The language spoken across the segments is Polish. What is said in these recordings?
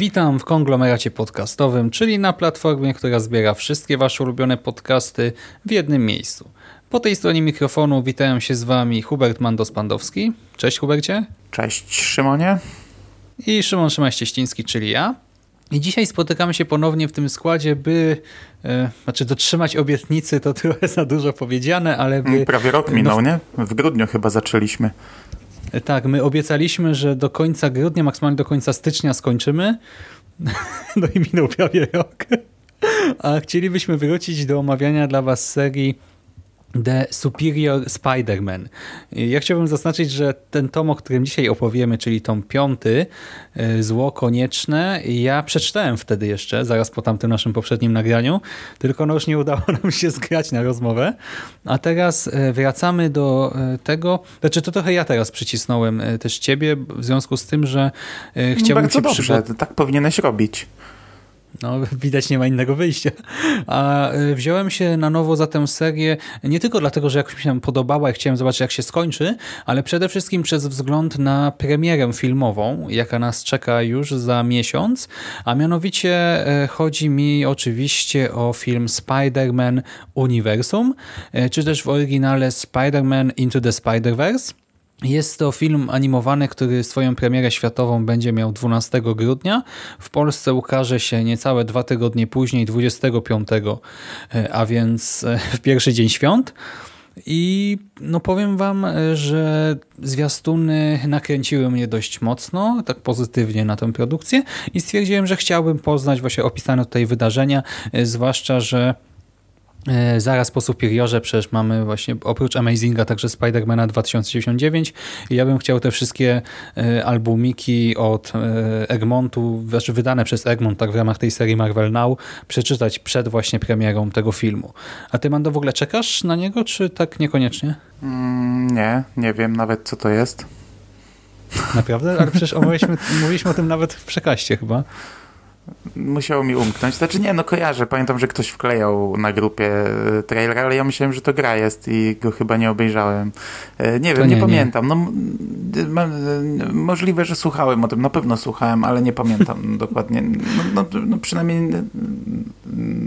Witam w konglomeracie podcastowym, czyli na platformie, która zbiera wszystkie Wasze ulubione podcasty w jednym miejscu. Po tej stronie mikrofonu witają się z Wami Hubert Mandos-Pandowski. Cześć Hubercie. Cześć Szymonie. I Szymon Szymaś-Cieściński, czyli ja. I dzisiaj spotykamy się ponownie w tym składzie, by e, znaczy dotrzymać obietnicy to trochę za dużo powiedziane, ale by... Prawie rok minął, nie? W grudniu chyba zaczęliśmy. Tak, my obiecaliśmy, że do końca grudnia, maksymalnie do końca stycznia skończymy. No i minął prawie rok. A chcielibyśmy wrócić do omawiania dla Was serii The Superior Spider-Man. Ja chciałbym zaznaczyć, że ten tom, o którym dzisiaj opowiemy, czyli tom piąty, y, Zło Konieczne, ja przeczytałem wtedy jeszcze, zaraz po tamtym naszym poprzednim nagraniu, tylko no już nie udało nam się zgrać na rozmowę. A teraz y, wracamy do y, tego, znaczy to trochę ja teraz przycisnąłem też ciebie, w związku z tym, że chciałbym Bardzo dobrze, tak powinieneś robić. No, widać nie ma innego wyjścia. A y, wziąłem się na nowo za tę serię nie tylko dlatego, że jakoś mi się podobała i chciałem zobaczyć, jak się skończy, ale przede wszystkim przez wzgląd na premierę filmową, jaka nas czeka już za miesiąc. A mianowicie y, chodzi mi oczywiście o film Spider-Man Uniwersum, y, czy też w oryginale Spider-Man Into the Spider-Verse. Jest to film animowany, który swoją premierę światową będzie miał 12 grudnia. W Polsce ukaże się niecałe dwa tygodnie później, 25, e, a więc e, w pierwszy dzień świąt. I no powiem wam, e, że zwiastuny nakręciły mnie dość mocno, tak pozytywnie na tę produkcję i stwierdziłem, że chciałbym poznać właśnie opisane tutaj wydarzenia, zwłaszcza, że zaraz po Superiorze przecież mamy właśnie oprócz Amazinga także Spidermana 2099 i ja bym chciał te wszystkie e, albumiki od e, Egmontu, znaczy wydane przez Egmont tak w ramach tej serii Marvel Now przeczytać przed właśnie premierą tego filmu. A ty Mando w ogóle czekasz na niego, czy tak niekoniecznie? Mm, nie, nie wiem nawet co to jest. Naprawdę? Ale przecież omówiliśmy, mówiliśmy o tym nawet w przekaście chyba. Musiało mi umknąć. Znaczy nie, no kojarzę. Pamiętam, że ktoś wklejał na grupie e, trailer, ale ja myślałem, że to gra jest i go chyba nie obejrzałem. E, nie wiem, nie, nie, pamiętam. No, e, możliwe, że słuchałem o tym. Na pewno słuchałem, ale nie pamiętam dokładnie. No, no, no, przynajmniej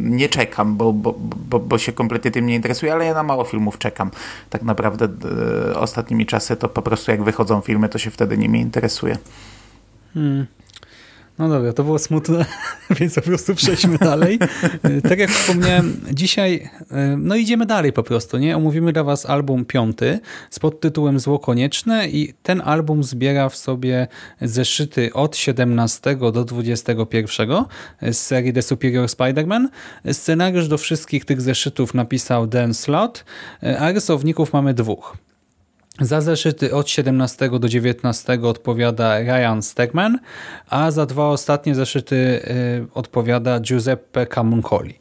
nie czekam, bo, bo, bo, bo się kompletnie tym nie interesuję, ale ja na mało filmów czekam. Tak naprawdę ostatnimi czasy to po prostu jak wychodzą filmy, to się wtedy nimi interesuję. Hmm. No dobra, to było smutne, więc po prostu przejdźmy dalej. Tak jak wspomniałem, dzisiaj no idziemy dalej po prostu, nie? Omówimy dla was album piąty z podtytułem Zło Konieczne i ten album zbiera w sobie zeszyty od 17 do 21 z serii The Superior Spider-Man. Scenariusz do wszystkich tych zeszytów napisał Dan Slott, a rysowników mamy dwóch. Za zeszyty od 17 do 19 odpowiada Ryan Stegman, a za dwa ostatnie zeszyty y, odpowiada Giuseppe Camuncoli.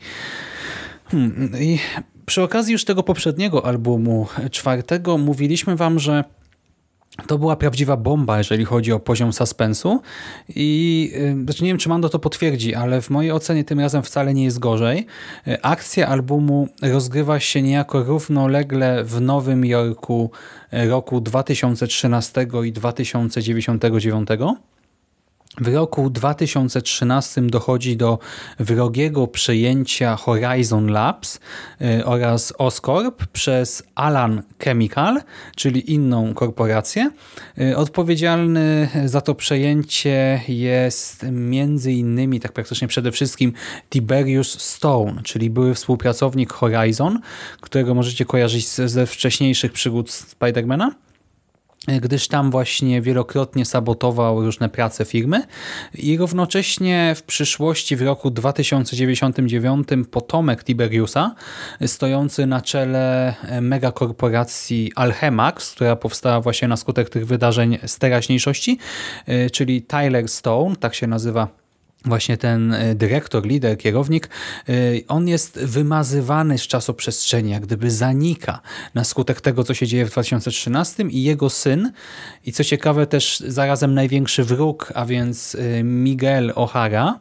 Hmm, I przy okazji już tego poprzedniego albumu, czwartego, mówiliśmy wam, że to była prawdziwa bomba, jeżeli chodzi o poziom suspensu i y, znaczy nie wiem, czy Mando to potwierdzi, ale w mojej ocenie tym razem wcale nie jest gorzej. Y, akcja albumu rozgrywa się niejako równolegle w Nowym Jorku y, roku 2013 i 2099 w roku 2013 dochodzi do wrogiego przejęcia Horizon Labs y, oraz Oscorp przez Alan Chemical, czyli inną korporację. Y, odpowiedzialny za to przejęcie jest między innymi, tak praktycznie przede wszystkim Tiberius Stone, czyli były współpracownik Horizon, którego możecie kojarzyć ze wcześniejszych przygód Spidermana gdyż tam właśnie wielokrotnie sabotował różne prace firmy i równocześnie w przyszłości w roku 2099 potomek Tiberiusa, stojący na czele megakorporacji Alchemax, która powstała właśnie na skutek tych wydarzeń z teraźniejszości, czyli Tyler Stone, tak się nazywa właśnie ten e, dyrektor, lider, kierownik, e, on jest wymazywany z czasoprzestrzeni, jak gdyby zanika na skutek tego, co się dzieje w 2013 i jego syn i co ciekawe też zarazem największy wróg, a więc e, Miguel O'Hara,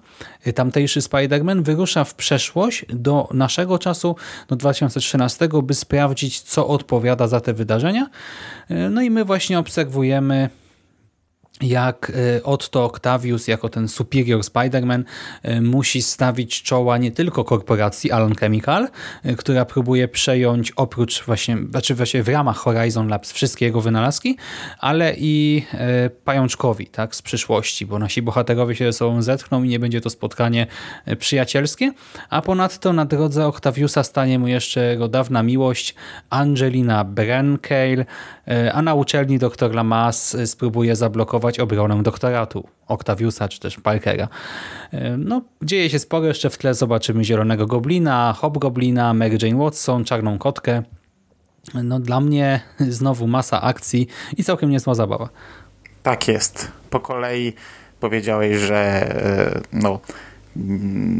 tamtejszy Spider-Man wyrusza w przeszłość do naszego czasu, do 2013, by sprawdzić, co odpowiada za te wydarzenia. No i my właśnie obserwujemy jak y, Otto Octavius jako ten superior Spider-Man y, musi stawić czoła nie tylko korporacji Alan Chemical, y, która próbuje przejąć oprócz właśnie, znaczy właśnie w ramach Horizon Labs wszystkie jego wynalazki, ale i pajączkowi tak, z przyszłości, bo nasi bohaterowie się ze sobą zetkną i nie będzie to spotkanie przyjacielskie, a ponadto na drodze Octaviusa stanie mu jeszcze jego dawna miłość Angelina Brencale, a na uczelni dr Lamas spróbuje zablokować obronę doktoratu Octaviusa czy też Parkera. E, no, dzieje się sporo, jeszcze w tle zobaczymy Zielonego Goblina, Hobgoblina, Mary Jane Watson, Czarną Kotkę. No, dla mnie znowu masa akcji i całkiem niezła zabawa. Tak jest. Po kolei powiedziałeś, że e, no,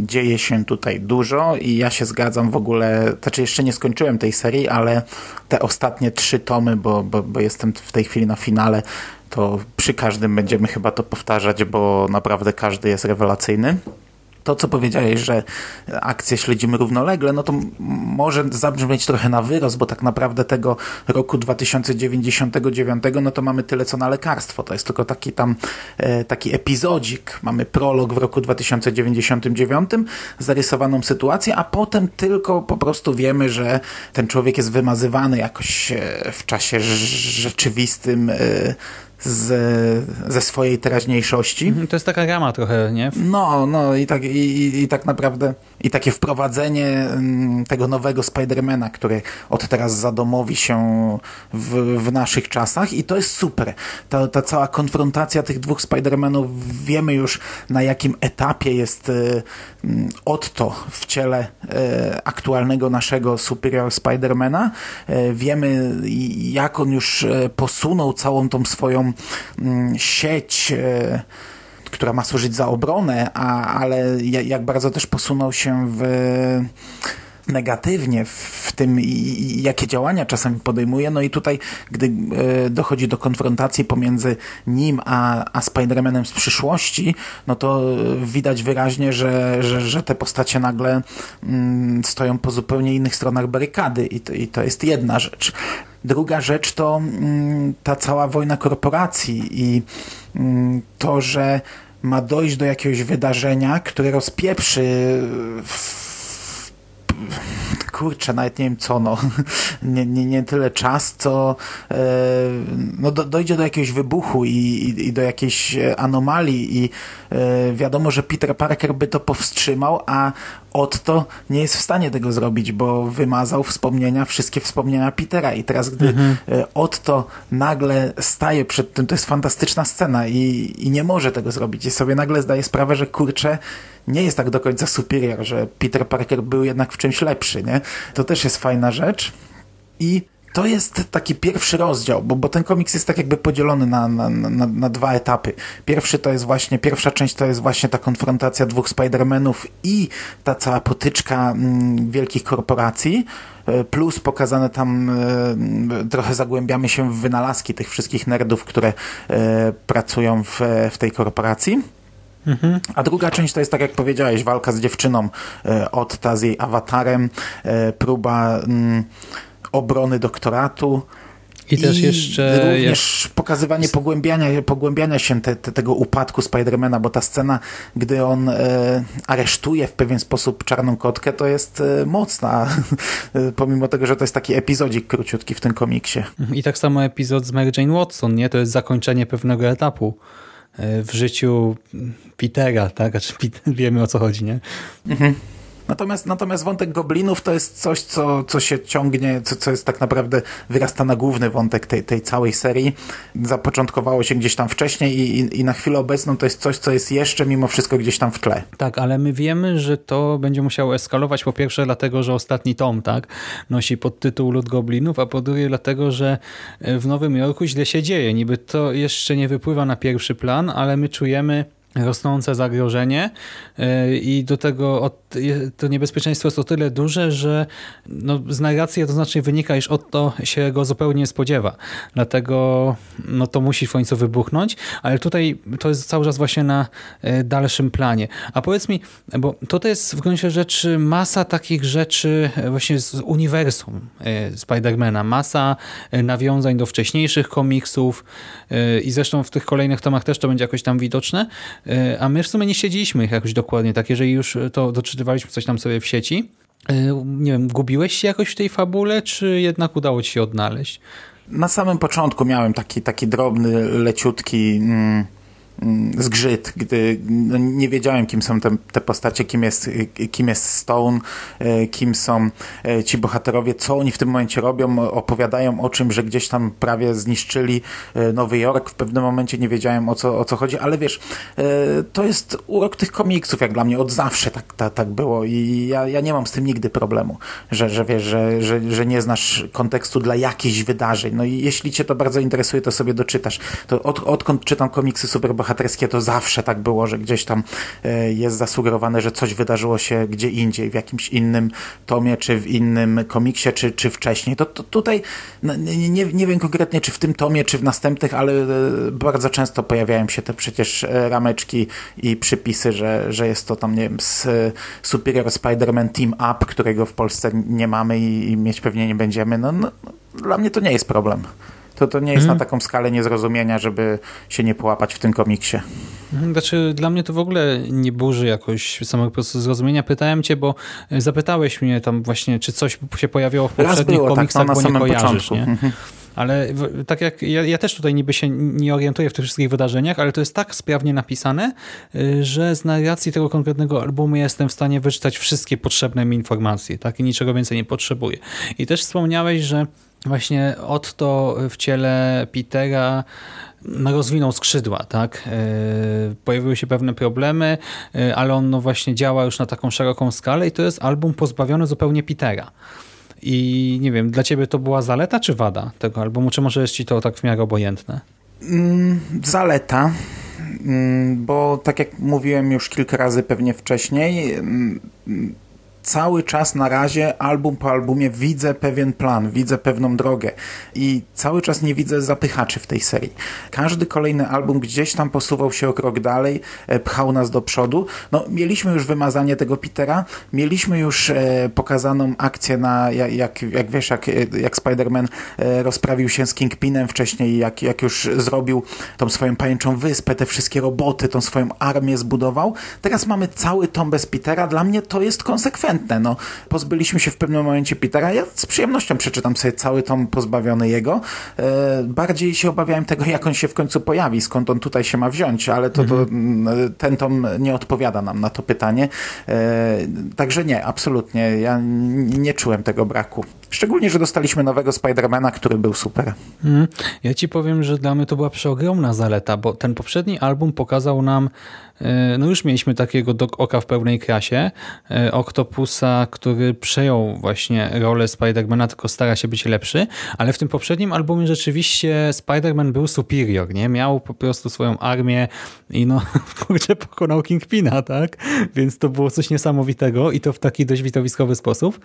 dzieje się tutaj dużo i ja się zgadzam w ogóle, znaczy jeszcze nie skończyłem tej serii, ale te ostatnie trzy tomy, bo, bo, bo jestem w tej chwili na finale, to przy każdym będziemy chyba to powtarzać, bo naprawdę każdy jest rewelacyjny to, co powiedziałeś, że akcje śledzimy równolegle, no to może zabrzmieć trochę na wyrost, bo tak naprawdę tego roku 2099, no to mamy tyle, co na lekarstwo. To jest tylko taki tam, e, taki epizodzik. Mamy prolog w roku 2099, zarysowaną sytuację, a potem tylko po prostu wiemy, że ten człowiek jest wymazywany jakoś e, w czasie rzeczywistym e, z, ze swojej teraźniejszości. Mhm, to jest taka rama trochę, nie? No, no i tak, i, i tak naprawdę i takie wprowadzenie mm, tego nowego Spidermana, który od teraz zadomowi się w, w naszych czasach i to jest super. Ta, ta cała konfrontacja tych dwóch Spidermanów, wiemy już na jakim etapie jest y, mm, Otto w ciele y, aktualnego naszego Superior Spidermana. Y, wiemy jak on już posunął całą tą swoją sieć która ma służyć za obronę, a, ale jak bardzo też posunął się w negatywnie w tym, jakie działania czasami podejmuje. No i tutaj, gdy e, dochodzi do konfrontacji pomiędzy nim a, a Spider-Manem z przyszłości, no to widać wyraźnie, że, że, że te postacie nagle mm, stoją po zupełnie innych stronach barykady i to, i to jest jedna rzecz. Druga rzecz to mm, ta cała wojna korporacji i mm, to, że ma dojść do jakiegoś wydarzenia, które rozpieprzy kurczę, nawet nie wiem co, no, nie, nie, nie tyle czas, co e, no, do, dojdzie do jakiegoś wybuchu i, i, i do jakiejś anomalii i e, wiadomo, że Peter Parker by to powstrzymał, a Otto nie jest w stanie tego zrobić, bo wymazał wspomnienia, wszystkie wspomnienia Petera i teraz gdy mhm. E, Otto nagle staje przed tym, to jest fantastyczna scena i, i nie może tego zrobić i sobie nagle zdaje sprawę, że kurczę, nie jest tak do końca superior, że Peter Parker był jednak w czymś lepszy, nie? To też jest fajna rzecz i to jest taki pierwszy rozdział, bo, bo ten komiks jest tak jakby podzielony na, na, na, na, dwa etapy. Pierwszy to jest właśnie, pierwsza część to jest właśnie ta konfrontacja dwóch Spider-Manów i ta cała potyczka mm, wielkich korporacji, e, plus pokazane tam y, trochę zagłębiamy się w wynalazki tych wszystkich nerdów, które y, pracują w, w tej korporacji. Mhm. A druga część to jest, tak jak powiedziałeś, walka z dziewczyną od z jej awatarem, próba mm, obrony doktoratu. I, też jeszcze. Również jak... pokazywanie pogłębiania, pogłębiania się te, te, tego upadku Spidermana, bo ta scena, gdy on e, aresztuje w pewien sposób czarną kotkę, to jest e, mocna. Pomimo tego, że to jest taki epizodzik króciutki w tym komiksie. I tak samo epizod z Mary Jane Watson, nie? To jest zakończenie pewnego etapu e, w życiu Petera, tak? Znaczy, wiemy o co chodzi, nie? Mhm. Natomiast, natomiast wątek goblinów to jest coś, co, co się ciągnie, co, co jest tak naprawdę, wyrasta na główny wątek tej, tej całej serii. Zapoczątkowało się gdzieś tam wcześniej i, i, i na chwilę obecną to jest coś, co jest jeszcze mimo wszystko gdzieś tam w tle. Tak, ale my wiemy, że to będzie musiało eskalować po pierwsze dlatego, że ostatni tom tak nosi podtytuł Lud Goblinów, a po drugie dlatego, że w Nowym Jorku źle się dzieje. Niby to jeszcze nie wypływa na pierwszy plan, ale my czujemy rosnące zagrożenie e, i do tego to niebezpieczeństwo jest o tyle duże, że no, z narracji jednoznacznie wynika, iż to się go zupełnie nie spodziewa. Dlatego no, to musi w końcu wybuchnąć, ale tutaj to jest cały czas właśnie na e, dalszym planie. A powiedz mi, bo tutaj jest w gruncie rzeczy masa takich rzeczy właśnie z uniwersum e, Spidermana, masa nawiązań do wcześniejszych komiksów i zresztą w tych kolejnych tomach też to będzie jakoś tam widoczne, E, a my w sumie nie siedzieliśmy ich jakoś dokładnie tak, jeżeli już to doczytywaliśmy coś tam sobie w sieci. E, nie wiem, gubiłeś się jakoś w tej fabule, czy jednak udało ci się odnaleźć? Na samym początku miałem taki, taki drobny, leciutki... Mm, zgrzyt, gdy no, nie wiedziałem, kim są te, te postacie, kim jest, kim jest Stone, e, kim są e, ci bohaterowie, co oni w tym momencie robią, opowiadają o czym, że gdzieś tam prawie zniszczyli e, Nowy Jork. W pewnym momencie nie wiedziałem o co, o co chodzi, ale wiesz, to jest urok tych komiksów, jak dla mnie od zawsze tak, tak, tak było i ja, ja nie mam z tym nigdy problemu, że, że wiesz, że, że, że nie znasz kontekstu dla jakichś wydarzeń. No i jeśli cię to bardzo interesuje, to sobie doczytasz. To od, odkąd czytam komiksy superbohaterów, bohaterskie to zawsze tak było, że gdzieś tam e, jest zasugerowane, że coś wydarzyło się gdzie indziej, w jakimś innym tomie, czy w innym komiksie, czy, czy wcześniej. To, to tutaj no, nie, nie, wiem konkretnie, czy w tym tomie, czy w następnych, ale e, bardzo często pojawiają się te przecież e, rameczki i przypisy, że, że jest to tam, nie wiem, z Superior Spider-Man Team Up, którego w Polsce nie mamy i, i mieć pewnie nie będziemy. No, no, dla mnie to nie jest problem to to nie jest na mhm. taką skalę niezrozumienia, żeby się nie połapać w tym komiksie. Mhm, znaczy, dla mnie to w ogóle nie burzy jakoś samego procesu zrozumienia. Pytałem cię, bo e, zapytałeś mnie tam właśnie, czy coś się pojawiało w poprzednich było, komiksach, tak, no, bo nie kojarzysz, nie? Mhm. Ale tak jak ja, ja, też tutaj niby się nie orientuję w tych wszystkich wydarzeniach, ale to jest tak sprawnie napisane, y, że z narracji tego konkretnego albumu jestem w stanie wyczytać wszystkie potrzebne mi informacje, tak? I niczego więcej nie potrzebuję. I też wspomniałeś, że właśnie Otto w ciele Petera no, rozwinął skrzydła, tak? E, pojawiły się pewne problemy, e, ale on no właśnie działa już na taką szeroką skalę i to jest album pozbawiony zupełnie Petera. I nie wiem, dla ciebie to była zaleta czy wada tego albumu, czy może jest ci to tak w miarę obojętne? Mm, zaleta, mm, bo tak jak mówiłem już kilka razy pewnie wcześniej, mm, cały czas na razie, album po albumie, widzę pewien plan, widzę pewną drogę i cały czas nie widzę zapychaczy w tej serii. Każdy kolejny album gdzieś tam posuwał się o krok dalej, e, pchał nas do przodu. No, mieliśmy już wymazanie tego Petera, mieliśmy już e, pokazaną akcję na, jak, jak, wiesz, jak, jak Spider-Man e, rozprawił się z Kingpinem wcześniej, jak, jak już zrobił tą swoją pajęczą wyspę, te wszystkie roboty, tą swoją armię zbudował. Teraz mamy cały tom bez Petera. Dla mnie to jest no, pozbyliśmy się w pewnym momencie Petera. Ja z przyjemnością przeczytam sobie cały tom pozbawiony jego. E, bardziej się obawiałem tego, jak on się w końcu pojawi, skąd on tutaj się ma wziąć, ale to, to mhm. ten tom nie odpowiada nam na to pytanie. E, także nie, absolutnie. Ja nie czułem tego braku. Szczególnie, że dostaliśmy nowego Spidermana, który był super. Mhm. Ja ci powiem, że dla mnie to była przeogromna zaleta, bo ten poprzedni album pokazał nam no już mieliśmy takiego Doc Oka w pełnej krasie, e, Octopusa, który przejął właśnie rolę Spidermana, tylko stara się być lepszy, ale w tym poprzednim albumie rzeczywiście Spider-Man był superior, nie? Miał po prostu swoją armię i no, kurczę, pokonał Kingpina, tak? Więc to było coś niesamowitego i to w taki dość widowiskowy sposób.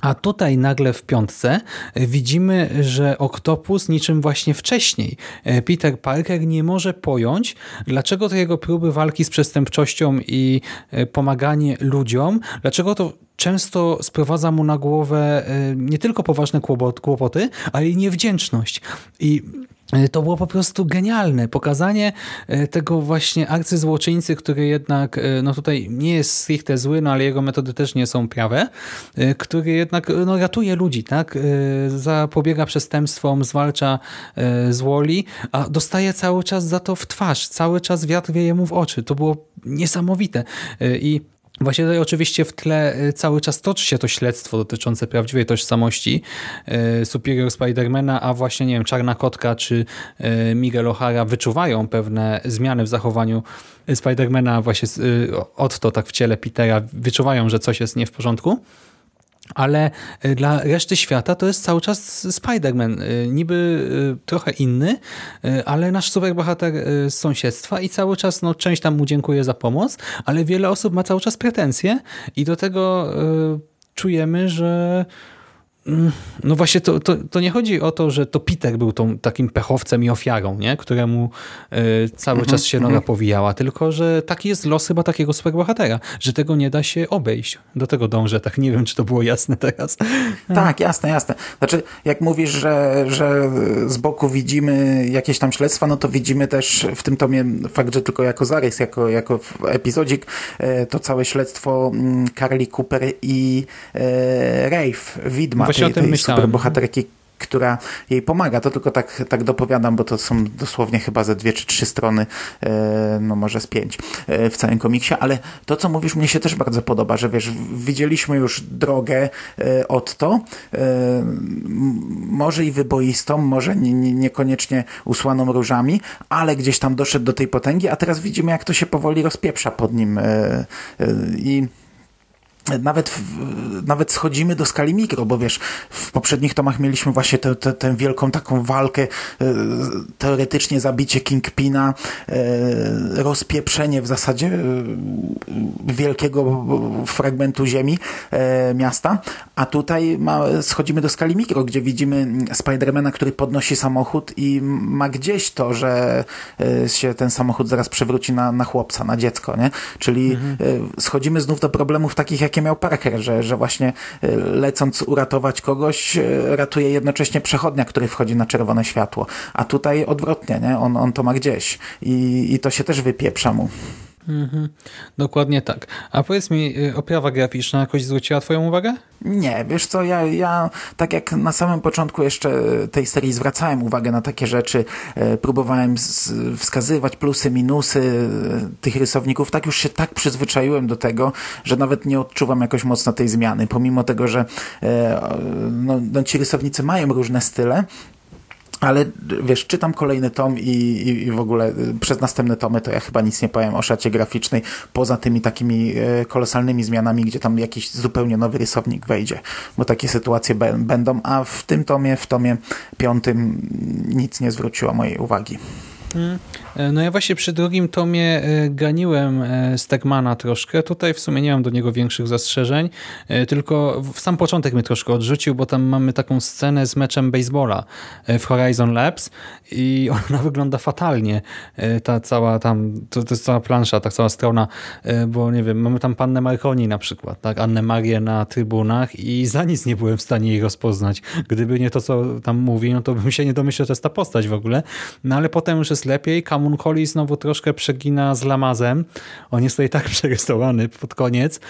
A tutaj nagle w piątce widzimy, że Oktopus niczym właśnie wcześniej e, Peter Parker nie może pojąć, dlaczego te jego próby walki z przestępczością i e, pomaganie ludziom, dlaczego to często sprowadza mu na głowę e, nie tylko poważne kłopoty, ale i niewdzięczność. I E, to było po prostu genialne. Pokazanie e, tego właśnie arcyzłoczyńcy, który jednak, e, no tutaj nie jest stricte zły, no ale jego metody też nie są prawe, który jednak no, ratuje ludzi, tak? Zapobiega przestępstwom, zwalcza złoli, a dostaje cały czas za to w twarz. Cały czas wiatr wieje mu w oczy. To było niesamowite. I Właśnie tutaj oczywiście w tle y, cały czas toczy się to śledztwo dotyczące prawdziwej tożsamości y, Superior Spidermana, a właśnie, nie wiem, Czarna Kotka czy y, Miguel O'Hara wyczuwają pewne zmiany w zachowaniu Spidermana właśnie od to tak w ciele Petera, wyczuwają, że coś jest nie w porządku ale y, dla reszty świata to jest cały czas Spider-Man. Y, niby y, trochę inny, ale nasz superbohater z sąsiedztwa i cały czas no, część tam mu dziękuję za pomoc, ale wiele osób ma cały czas pretensje i do tego czujemy, że no właśnie, to, to, to, nie chodzi o to, że to Peter był tą takim pechowcem i ofiarą, nie? któremu y, cały mm -hmm, czas się noga mm -hmm. powijała, tylko że taki jest los chyba takiego superbohatera, że tego nie da się obejść. Do tego dążę, tak nie wiem, czy to było jasne teraz. Tak, jasne, jasne. Znaczy, jak mówisz, że, że z boku widzimy jakieś tam śledztwa, no to widzimy też w tym tomie fakt, że tylko jako zarys, jako, jako epizodzik, e, to całe śledztwo mm, Carly Cooper i e, Rafe, widma Właśnie tej, o tym tej myślałem. superbohaterki, która jej pomaga. To tylko tak, tak dopowiadam, bo to są dosłownie chyba ze dwie czy trzy strony, e, no może z pięć e, w całym komiksie, ale to, co mówisz, mnie się też bardzo podoba, że wiesz, widzieliśmy już drogę e, od to, może i wyboistą, może niekoniecznie usłaną różami, ale gdzieś tam doszedł do tej potęgi, a teraz widzimy, jak to się powoli rozpieprza pod nim i nawet, nawet schodzimy do skali mikro, bo wiesz, w poprzednich tomach mieliśmy właśnie tę, tę, tę wielką taką walkę, e, teoretycznie zabicie Kingpina, e, rozpieprzenie w zasadzie e, wielkiego fragmentu ziemi miasta, a tutaj ma, schodzimy do skali mikro, gdzie widzimy Spidermana, który podnosi samochód i ma gdzieś to, że się ten samochód zaraz przewróci na, na chłopca, na dziecko, nie? Czyli mhm. schodzimy znów do problemów takich, jakie miał Parker, że, że właśnie y, lecąc uratować kogoś, y, ratuje jednocześnie przechodnia, który wchodzi na czerwone światło. A tutaj odwrotnie, nie? On, on to ma gdzieś i, i to się też wypieprza mu. Mhm. Dokładnie tak. A powiedz mi, y, oprawa graficzna jakoś zwróciła twoją uwagę? Nie, wiesz co, ja, ja tak jak na samym początku jeszcze tej serii zwracałem uwagę na takie rzeczy, e, próbowałem z, wskazywać plusy, minusy e, tych rysowników, tak już się tak przyzwyczaiłem do tego, że nawet nie odczuwam jakoś mocno tej zmiany, pomimo tego, że e, no, no, ci rysownicy mają różne style, ale wiesz, czytam kolejny tom i, i, i, w ogóle y, przez następne tomy to ja chyba nic nie powiem o szacie graficznej, poza tymi takimi e, kolosalnymi zmianami, gdzie tam jakiś zupełnie nowy rysownik wejdzie, bo takie sytuacje będą, a w tym tomie, w tomie piątym nic nie zwróciło mojej uwagi. E, no ja właśnie przy drugim tomie e, ganiłem e, Stegmana troszkę. Tutaj w sumie nie mam do niego większych zastrzeżeń, tylko w sam początek mnie troszkę odrzucił, bo tam mamy taką scenę z meczem baseballa w Horizon Labs i ona wygląda fatalnie. Ta cała tam, to, to jest cała plansza, ta cała strona, bo nie wiem, mamy tam Pannę Marconi na przykład, tak, Annę Marię na trybunach i za nic nie byłem w stanie jej rozpoznać. Gdyby nie to, co tam mówi, no to bym się nie domyślał, że to jest ta postać w ogóle. No ale potem już jest lepiej. Kamun Collie znowu troszkę przegina z Lamazem. On jest tutaj tak przerysowany pod koniec,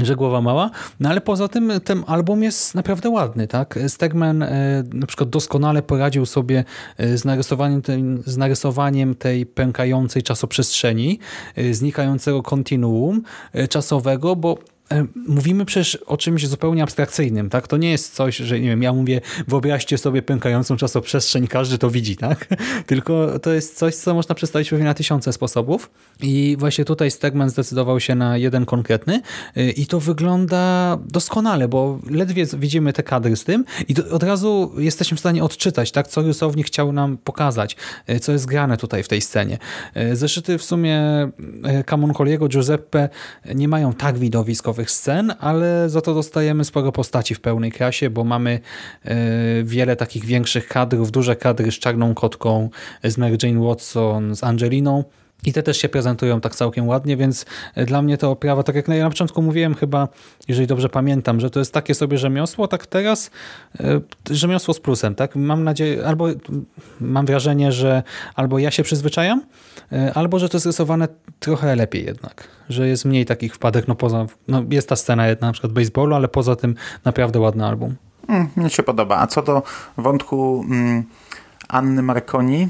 że głowa mała, no ale poza tym ten album jest naprawdę ładny, tak? Stegman e, na przykład doskonale poradził sobie e, z narysowaniem, tej, z narysowaniem tej pękającej czasoprzestrzeni, e, znikającego kontinuum czasowego, bo mówimy przecież o czymś zupełnie abstrakcyjnym, tak? To nie jest coś, że nie wiem, ja mówię, wyobraźcie sobie pękającą czasoprzestrzeń, każdy to widzi, tak? Tylko to jest coś, co można przedstawić pewnie na tysiące sposobów i właśnie tutaj Stegman zdecydował się na jeden konkretny e, i to wygląda doskonale, bo ledwie widzimy te kadry z tym i od razu jesteśmy w stanie odczytać, tak? Co rysownik chciał nam pokazać, e, co jest grane tutaj w tej scenie. Zeszyty w sumie Camuncoliego, Giuseppe nie mają tak widowiskowych scen, ale za to dostajemy sporo postaci w pełnej krasie, bo mamy e, wiele takich większych kadrów, duże kadry z Czarną Kotką, z Mary Jane Watson, z Angeliną. I te też się prezentują tak całkiem ładnie, więc e, dla mnie to oprawa, tak jak na początku mówiłem chyba, jeżeli dobrze pamiętam, że to jest takie sobie rzemiosło, tak teraz e, rzemiosło z plusem, tak? Mam nadzieję, albo mam wrażenie, że albo ja się przyzwyczajam, e, albo że to jest rysowane trochę lepiej jednak, że jest mniej takich wpadek, no poza, no jest ta scena jedna na przykład baseballu, ale poza tym naprawdę ładny album. Mm, mnie się podoba. A co do wątku mm, Anny Marconi,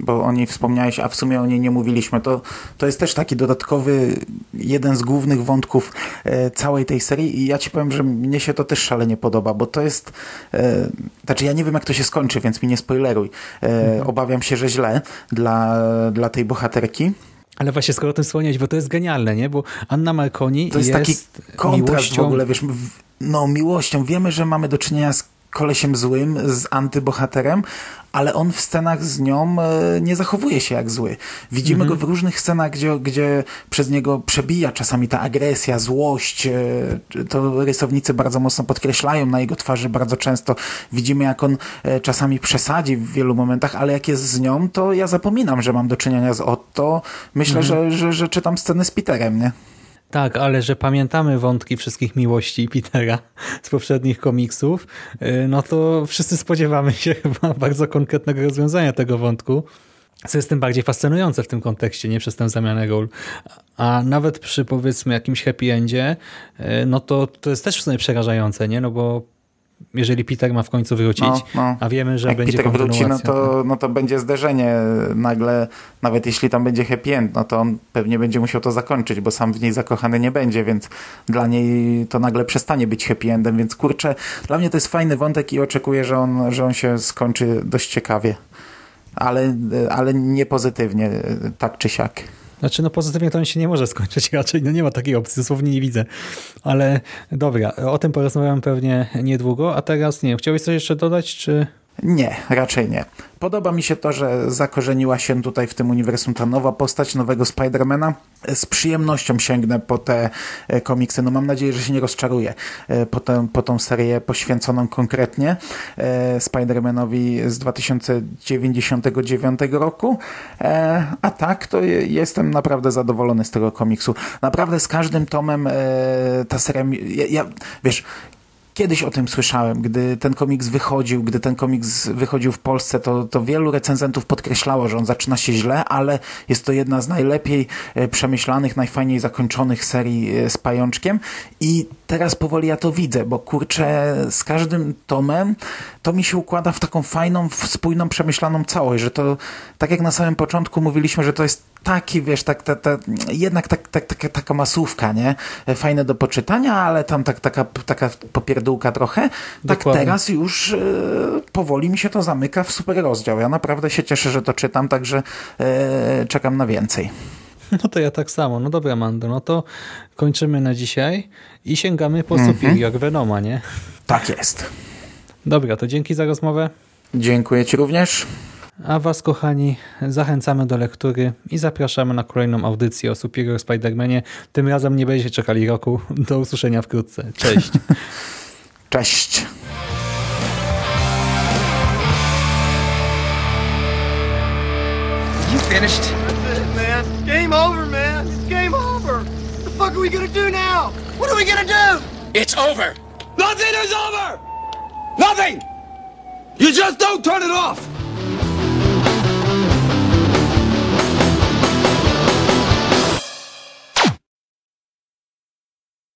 bo o niej wspomniałeś, a w sumie o niej nie mówiliśmy. To, to jest też taki dodatkowy, jeden z głównych wątków e, całej tej serii i ja ci powiem, że mnie się to też szalenie podoba, bo to jest, e, znaczy ja nie wiem jak to się skończy, więc mi nie spoileruj. E, mhm. Obawiam się, że źle dla, dla tej bohaterki. Ale właśnie skoro o tym wspomniałeś, bo to jest genialne, nie? Bo Anna Marconi to jest, jest taki kontrast miłością... w ogóle, wiesz, no miłością. Wiemy, że mamy do czynienia z kolesiem złym, z antybohaterem, ale on w scenach z nią e, nie zachowuje się jak zły. Widzimy mhm. go w różnych scenach, gdzie, gdzie przez niego przebija czasami ta agresja, złość. E, to rysownicy bardzo mocno podkreślają na jego twarzy bardzo często. Widzimy, jak on e, czasami przesadzi w wielu momentach, ale jak jest z nią, to ja zapominam, że mam do czynienia z Otto. Myślę, mhm. że, że, że czytam sceny z Peterem, nie? Tak, ale że pamiętamy wątki wszystkich miłości Petera z poprzednich komiksów, y, no to wszyscy spodziewamy się chyba bardzo konkretnego rozwiązania tego wątku, co jest tym bardziej fascynujące w tym kontekście, nie przez tę zamianę ról. A nawet przy powiedzmy jakimś happy endzie, y, no to to jest też w sumie przerażające, nie? No bo jeżeli Peter ma w końcu wrócić, no, no. a wiemy, że Jak będzie Peter wróci, no to, no to będzie zderzenie nagle, nawet jeśli tam będzie happy end, no to on pewnie będzie musiał to zakończyć, bo sam w niej zakochany nie będzie, więc dla niej to nagle przestanie być happy endem, więc kurczę, dla mnie to jest fajny wątek i oczekuję, że on, że on się skończy dość ciekawie, ale, ale nie pozytywnie, tak czy siak. Znaczy, no pozytywnie to on się nie może skończyć raczej, no nie ma takiej opcji, dosłownie nie widzę. Ale dobra, o tym porozmawiam pewnie niedługo, a teraz nie wiem, chciałeś coś jeszcze dodać, czy... Nie, raczej nie. Podoba mi się to, że zakorzeniła się tutaj w tym uniwersum ta nowa postać nowego Spidermana. Z przyjemnością sięgnę po te e, komiksy. No mam nadzieję, że się nie rozczaruję e, po, tę, po tą serię poświęconą konkretnie e, Spidermanowi z 2099 roku. A tak, to jestem naprawdę zadowolony z tego komiksu. Naprawdę z każdym tomem ta seria... Ja, ja, wiesz, Kiedyś o tym słyszałem, gdy ten komiks wychodził, gdy ten komiks wychodził w Polsce, to, to wielu recenzentów podkreślało, że on zaczyna się źle, ale jest to jedna z najlepiej e, przemyślanych, najfajniej zakończonych serii e, z Pajączkiem. I teraz powoli ja to widzę, bo kurczę, z każdym tomem to mi się układa w taką fajną, spójną, przemyślaną całość, że to tak jak na samym początku mówiliśmy, że to jest taki, wiesz, tak, ta, ta, jednak tak, tak, tak, taka masówka, nie? Fajne do poczytania, ale tam tak, taka, taka popierdółka trochę. Tak Dokładnie. teraz już e, powoli mi się to zamyka w super rozdział. Ja naprawdę się cieszę, że to czytam, także e, czekam na więcej. No to ja tak samo. No dobra, Mando, no to kończymy na dzisiaj i sięgamy po mhm. Superior Venoma, nie? Tak jest. Dobra, to dzięki za rozmowę. Dziękuję Ci również. A Was, kochani, zachęcamy do lektury i zapraszamy na kolejną audycję o Superior Spider-Manie. Tym razem nie będziecie czekali roku. Do usłyszenia wkrótce. Cześć. Cześć. You finished? That's it, man. Game over, man. It's game over. What the fuck are we gonna do now? What are we gonna do? It's over. Nothing is over. Nothing. You just don't turn it off.